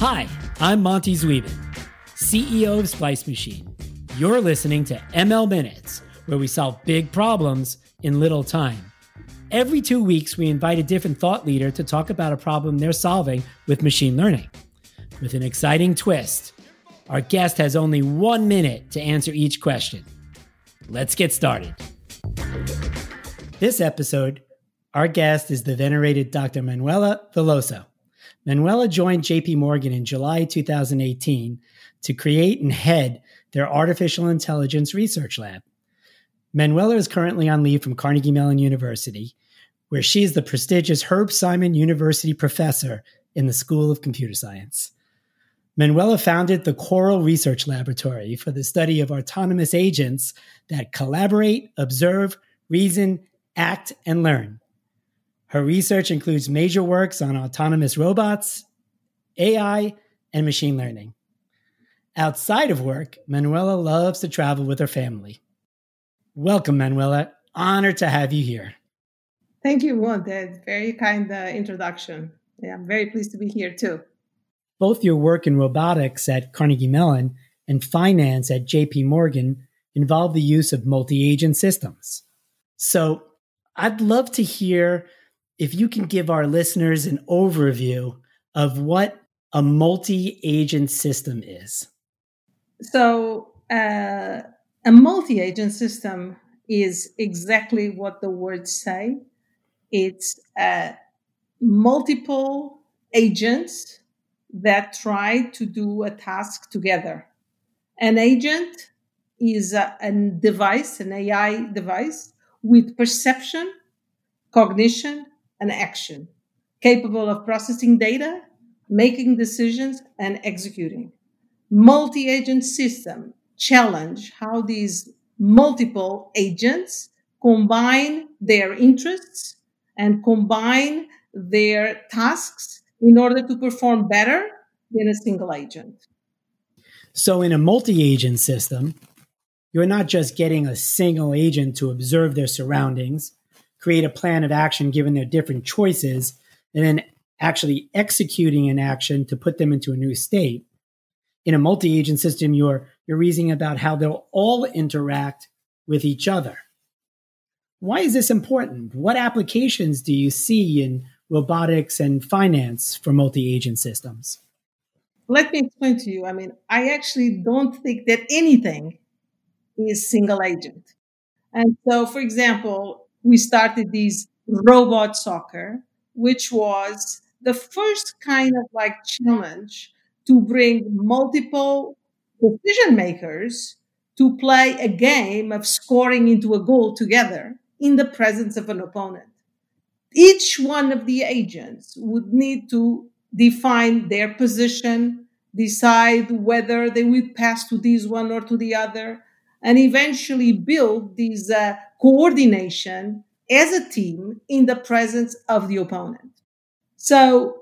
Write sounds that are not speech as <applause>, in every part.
Hi, I'm Monty Zweben, CEO of Splice Machine. You're listening to ML Minutes, where we solve big problems in little time. Every two weeks, we invite a different thought leader to talk about a problem they're solving with machine learning. With an exciting twist, our guest has only one minute to answer each question. Let's get started. This episode, our guest is the venerated Dr. Manuela Veloso. Manuela joined JP Morgan in July 2018 to create and head their artificial intelligence research lab. Manuela is currently on leave from Carnegie Mellon University, where she is the prestigious Herb Simon University professor in the School of Computer Science. Manuela founded the Coral Research Laboratory for the study of autonomous agents that collaborate, observe, reason, act, and learn. Her research includes major works on autonomous robots, AI, and machine learning. Outside of work, Manuela loves to travel with her family. Welcome, Manuela. Honored to have you here. Thank you, Monty. Very kind uh, introduction. Yeah, I'm very pleased to be here too. Both your work in robotics at Carnegie Mellon and finance at JP Morgan involve the use of multi agent systems. So I'd love to hear if you can give our listeners an overview of what a multi agent system is. So, uh, a multi agent system is exactly what the words say it's uh, multiple agents that try to do a task together. An agent is a, a device, an AI device with perception, cognition, and action, capable of processing data, making decisions, and executing. Multi agent system challenge how these multiple agents combine their interests and combine their tasks in order to perform better than a single agent. So, in a multi agent system, you're not just getting a single agent to observe their surroundings, create a plan of action given their different choices, and then actually executing an action to put them into a new state. In a multi agent system, you're, you're reasoning about how they'll all interact with each other. Why is this important? What applications do you see in robotics and finance for multi agent systems? Let me explain to you. I mean, I actually don't think that anything is single agent. And so, for example, we started these robot soccer, which was the first kind of like challenge to bring multiple decision makers to play a game of scoring into a goal together in the presence of an opponent. Each one of the agents would need to define their position, decide whether they would pass to this one or to the other, and eventually build this uh, coordination as a team in the presence of the opponent. So,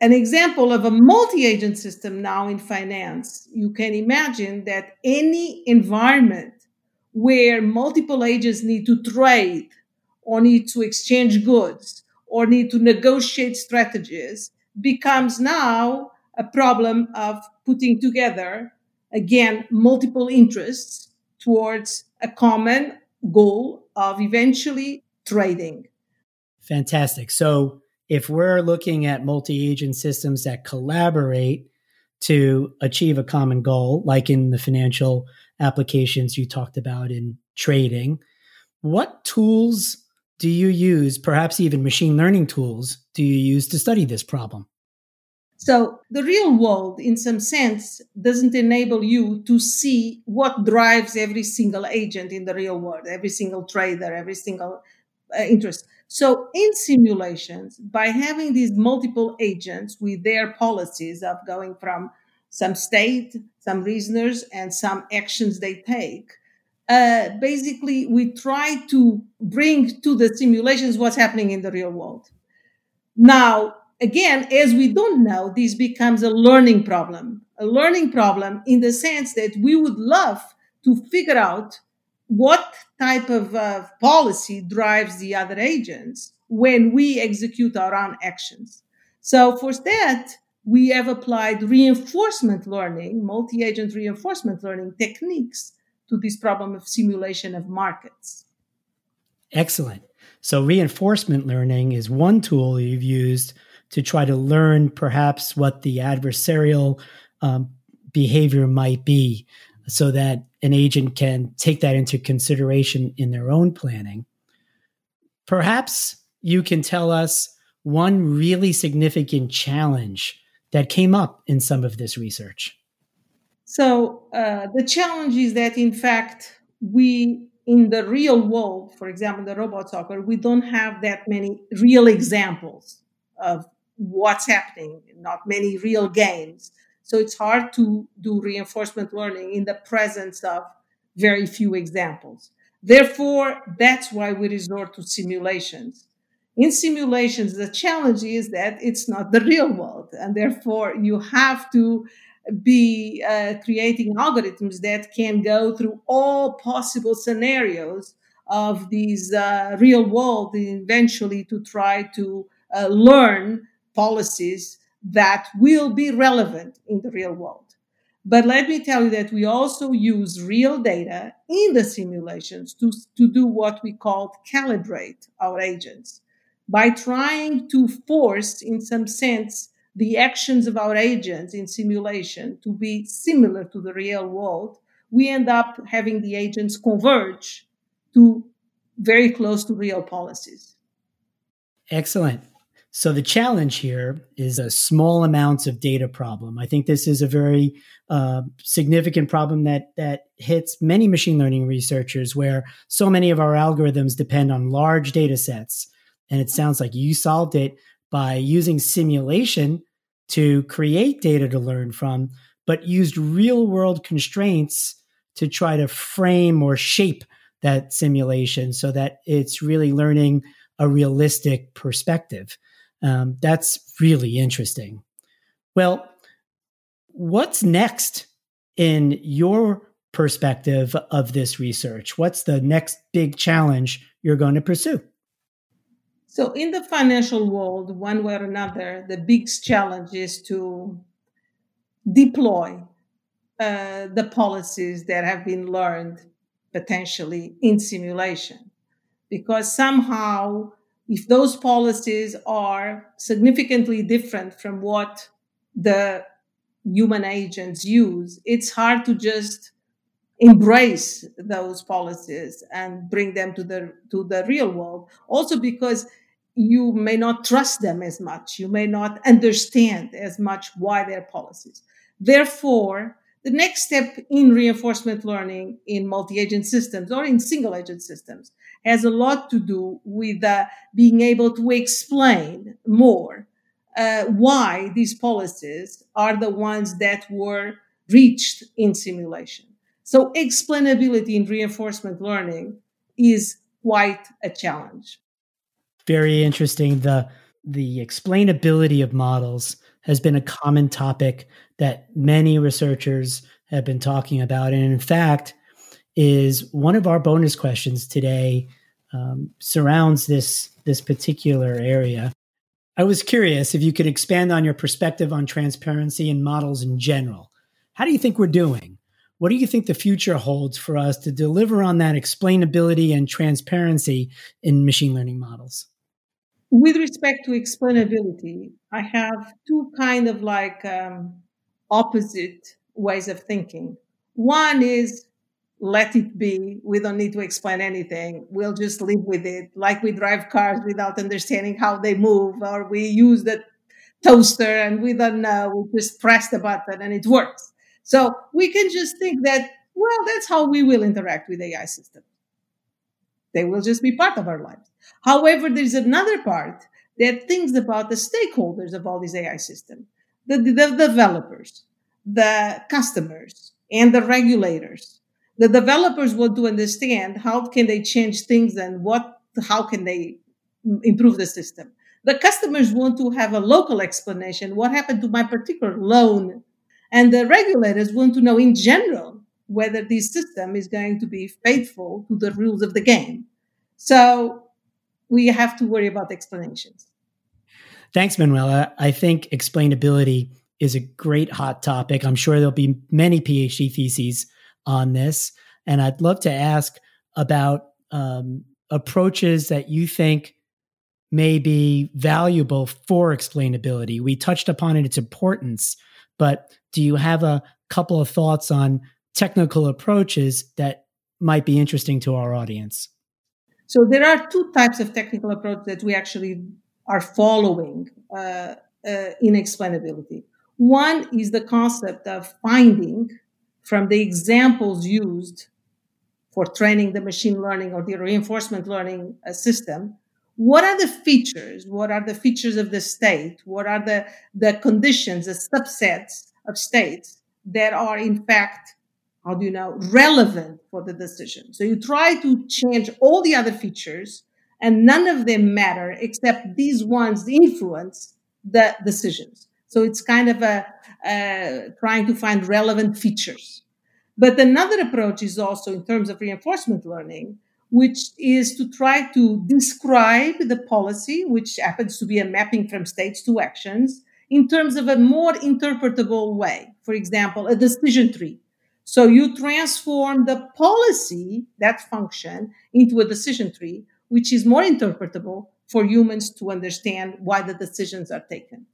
an example of a multi agent system now in finance, you can imagine that any environment where multiple agents need to trade or need to exchange goods or need to negotiate strategies becomes now a problem of putting together, again, multiple interests towards a common goal of eventually trading. Fantastic. So, if we're looking at multi agent systems that collaborate to achieve a common goal, like in the financial applications you talked about in trading. What tools do you use, perhaps even machine learning tools, do you use to study this problem? So, the real world, in some sense, doesn't enable you to see what drives every single agent in the real world, every single trader, every single uh, interest. So, in simulations, by having these multiple agents with their policies of going from some state, some reasoners, and some actions they take. Uh, basically, we try to bring to the simulations what's happening in the real world. Now, again, as we don't know, this becomes a learning problem. A learning problem in the sense that we would love to figure out what type of uh, policy drives the other agents when we execute our own actions. So for that, we have applied reinforcement learning, multi agent reinforcement learning techniques to this problem of simulation of markets. Excellent. So, reinforcement learning is one tool you've used to try to learn perhaps what the adversarial um, behavior might be so that an agent can take that into consideration in their own planning. Perhaps you can tell us one really significant challenge that came up in some of this research. So, uh, the challenge is that, in fact, we in the real world, for example, the robot soccer, we don't have that many real examples of what's happening, not many real games. So it's hard to do reinforcement learning in the presence of very few examples. Therefore, that's why we resort to simulations. In simulations, the challenge is that it's not the real world, and therefore you have to be uh, creating algorithms that can go through all possible scenarios of these uh, real world eventually to try to uh, learn policies that will be relevant in the real world. But let me tell you that we also use real data in the simulations to, to do what we call calibrate our agents by trying to force, in some sense, the actions of our agents in simulation to be similar to the real world, we end up having the agents converge to very close to real policies. Excellent. So the challenge here is a small amounts of data problem. I think this is a very uh, significant problem that that hits many machine learning researchers, where so many of our algorithms depend on large data sets. And it sounds like you solved it by using simulation to create data to learn from, but used real world constraints to try to frame or shape that simulation so that it's really learning a realistic perspective. Um, that's really interesting. Well, what's next in your perspective of this research? What's the next big challenge you're going to pursue? So, in the financial world, one way or another, the biggest challenge is to deploy uh, the policies that have been learned potentially in simulation. Because somehow, if those policies are significantly different from what the human agents use, it's hard to just embrace those policies and bring them to the to the real world also because you may not trust them as much. You may not understand as much why their policies. Therefore, the next step in reinforcement learning in multi-agent systems or in single agent systems has a lot to do with uh, being able to explain more uh, why these policies are the ones that were reached in simulation. So explainability in reinforcement learning is quite a challenge very interesting. The the explainability of models has been a common topic that many researchers have been talking about, and in fact, is one of our bonus questions today um, surrounds this this particular area. I was curious if you could expand on your perspective on transparency and models in general. How do you think we're doing? What do you think the future holds for us to deliver on that explainability and transparency in machine learning models? With respect to explainability, I have two kind of like um, opposite ways of thinking. One is let it be. We don't need to explain anything. We'll just live with it. Like we drive cars without understanding how they move, or we use the toaster and we don't know. We just press the button and it works. So we can just think that, well, that's how we will interact with AI systems. They will just be part of our lives. However, there's another part that thinks about the stakeholders of all these AI systems, the, the, the developers, the customers, and the regulators. The developers want to understand how can they change things and what, how can they improve the system. The customers want to have a local explanation. What happened to my particular loan? And the regulators want to know in general whether this system is going to be faithful to the rules of the game. So we have to worry about explanations. Thanks, Manuela. I think explainability is a great hot topic. I'm sure there'll be many PhD theses on this. And I'd love to ask about um, approaches that you think may be valuable for explainability. We touched upon it, its importance, but do you have a couple of thoughts on technical approaches that might be interesting to our audience? So there are two types of technical approach that we actually are following uh, uh, in explainability. One is the concept of finding from the examples used for training the machine learning or the reinforcement learning uh, system what are the features what are the features of the state what are the the conditions the subsets of states that are in fact how do you know relevant for the decision so you try to change all the other features and none of them matter except these ones influence the decisions so it's kind of a uh, trying to find relevant features but another approach is also in terms of reinforcement learning which is to try to describe the policy, which happens to be a mapping from states to actions, in terms of a more interpretable way. For example, a decision tree. So you transform the policy, that function, into a decision tree, which is more interpretable for humans to understand why the decisions are taken.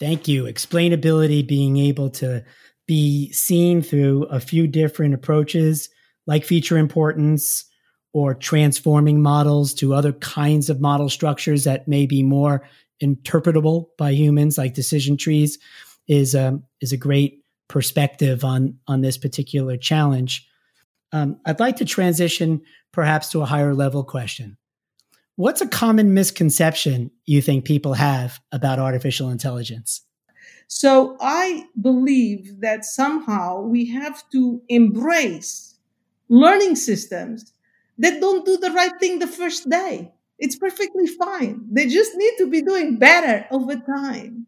Thank you. Explainability being able to be seen through a few different approaches like feature importance, or transforming models to other kinds of model structures that may be more interpretable by humans, like decision trees, is um, is a great perspective on on this particular challenge. Um, I'd like to transition perhaps to a higher level question. What's a common misconception you think people have about artificial intelligence? So I believe that somehow we have to embrace learning systems that don't do the right thing the first day. It's perfectly fine. They just need to be doing better over time.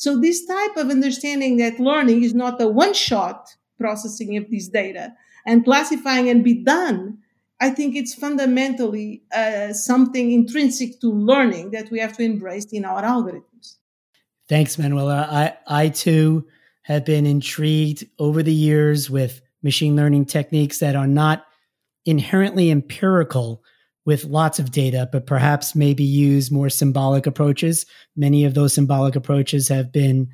So this type of understanding that learning is not a one shot processing of these data and classifying and be done. I think it's fundamentally uh, something intrinsic to learning that we have to embrace in our algorithms. Thanks, Manuela. I, I too have been intrigued over the years with machine learning techniques that are not inherently empirical with lots of data, but perhaps maybe use more symbolic approaches. Many of those symbolic approaches have been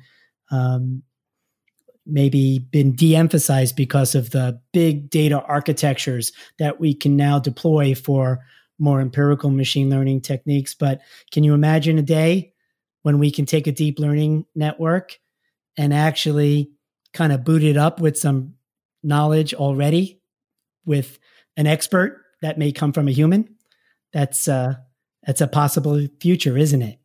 um, maybe been de-emphasized because of the big data architectures that we can now deploy for more empirical machine learning techniques. But can you imagine a day when we can take a deep learning network and actually kind of boot it up with some knowledge already with an expert that may come from a human. That's uh, that's a possible future, isn't it?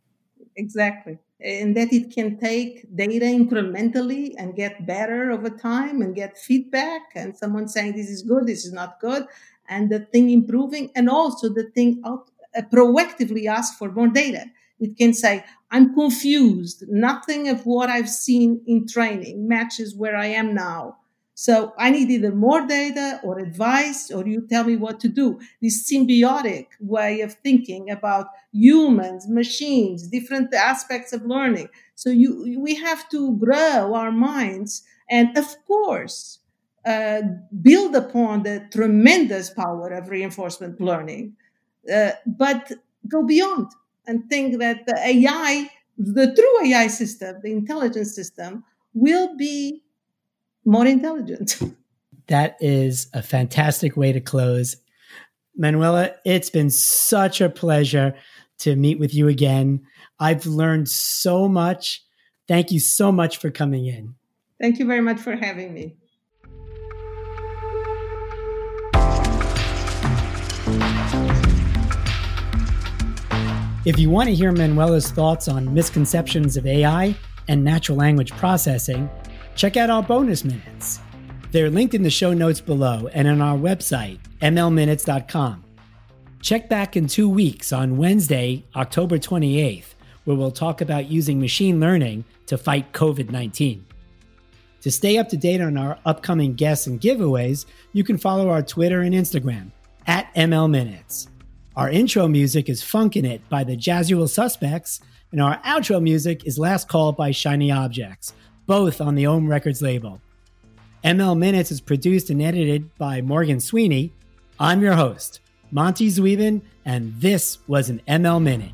Exactly, and that it can take data incrementally and get better over time and get feedback and someone saying this is good, this is not good, and the thing improving, and also the thing out, uh, proactively ask for more data. It can say, I'm confused. Nothing of what I've seen in training matches where I am now. So I need either more data or advice, or you tell me what to do. This symbiotic way of thinking about humans, machines, different aspects of learning. So you, we have to grow our minds, and of course, uh, build upon the tremendous power of reinforcement learning, uh, but go beyond and think that the AI, the true AI system, the intelligence system, will be more intelligent. <laughs> That is a fantastic way to close. Manuela, it's been such a pleasure to meet with you again. I've learned so much. Thank you so much for coming in. Thank you very much for having me. If you want to hear Manuela's thoughts on misconceptions of AI and natural language processing, check out our bonus minutes. They're linked in the show notes below and on our website, mlminutes.com. Check back in two weeks on Wednesday, October 28th, where we'll talk about using machine learning to fight COVID 19. To stay up to date on our upcoming guests and giveaways, you can follow our Twitter and Instagram at ML Minutes. Our intro music is Funkin' It by the Jazzual Suspects, and our outro music is Last Call by Shiny Objects, both on the Ohm Records label. ML Minutes is produced and edited by Morgan Sweeney. I'm your host, Monty Zweben, and this was an ML Minute.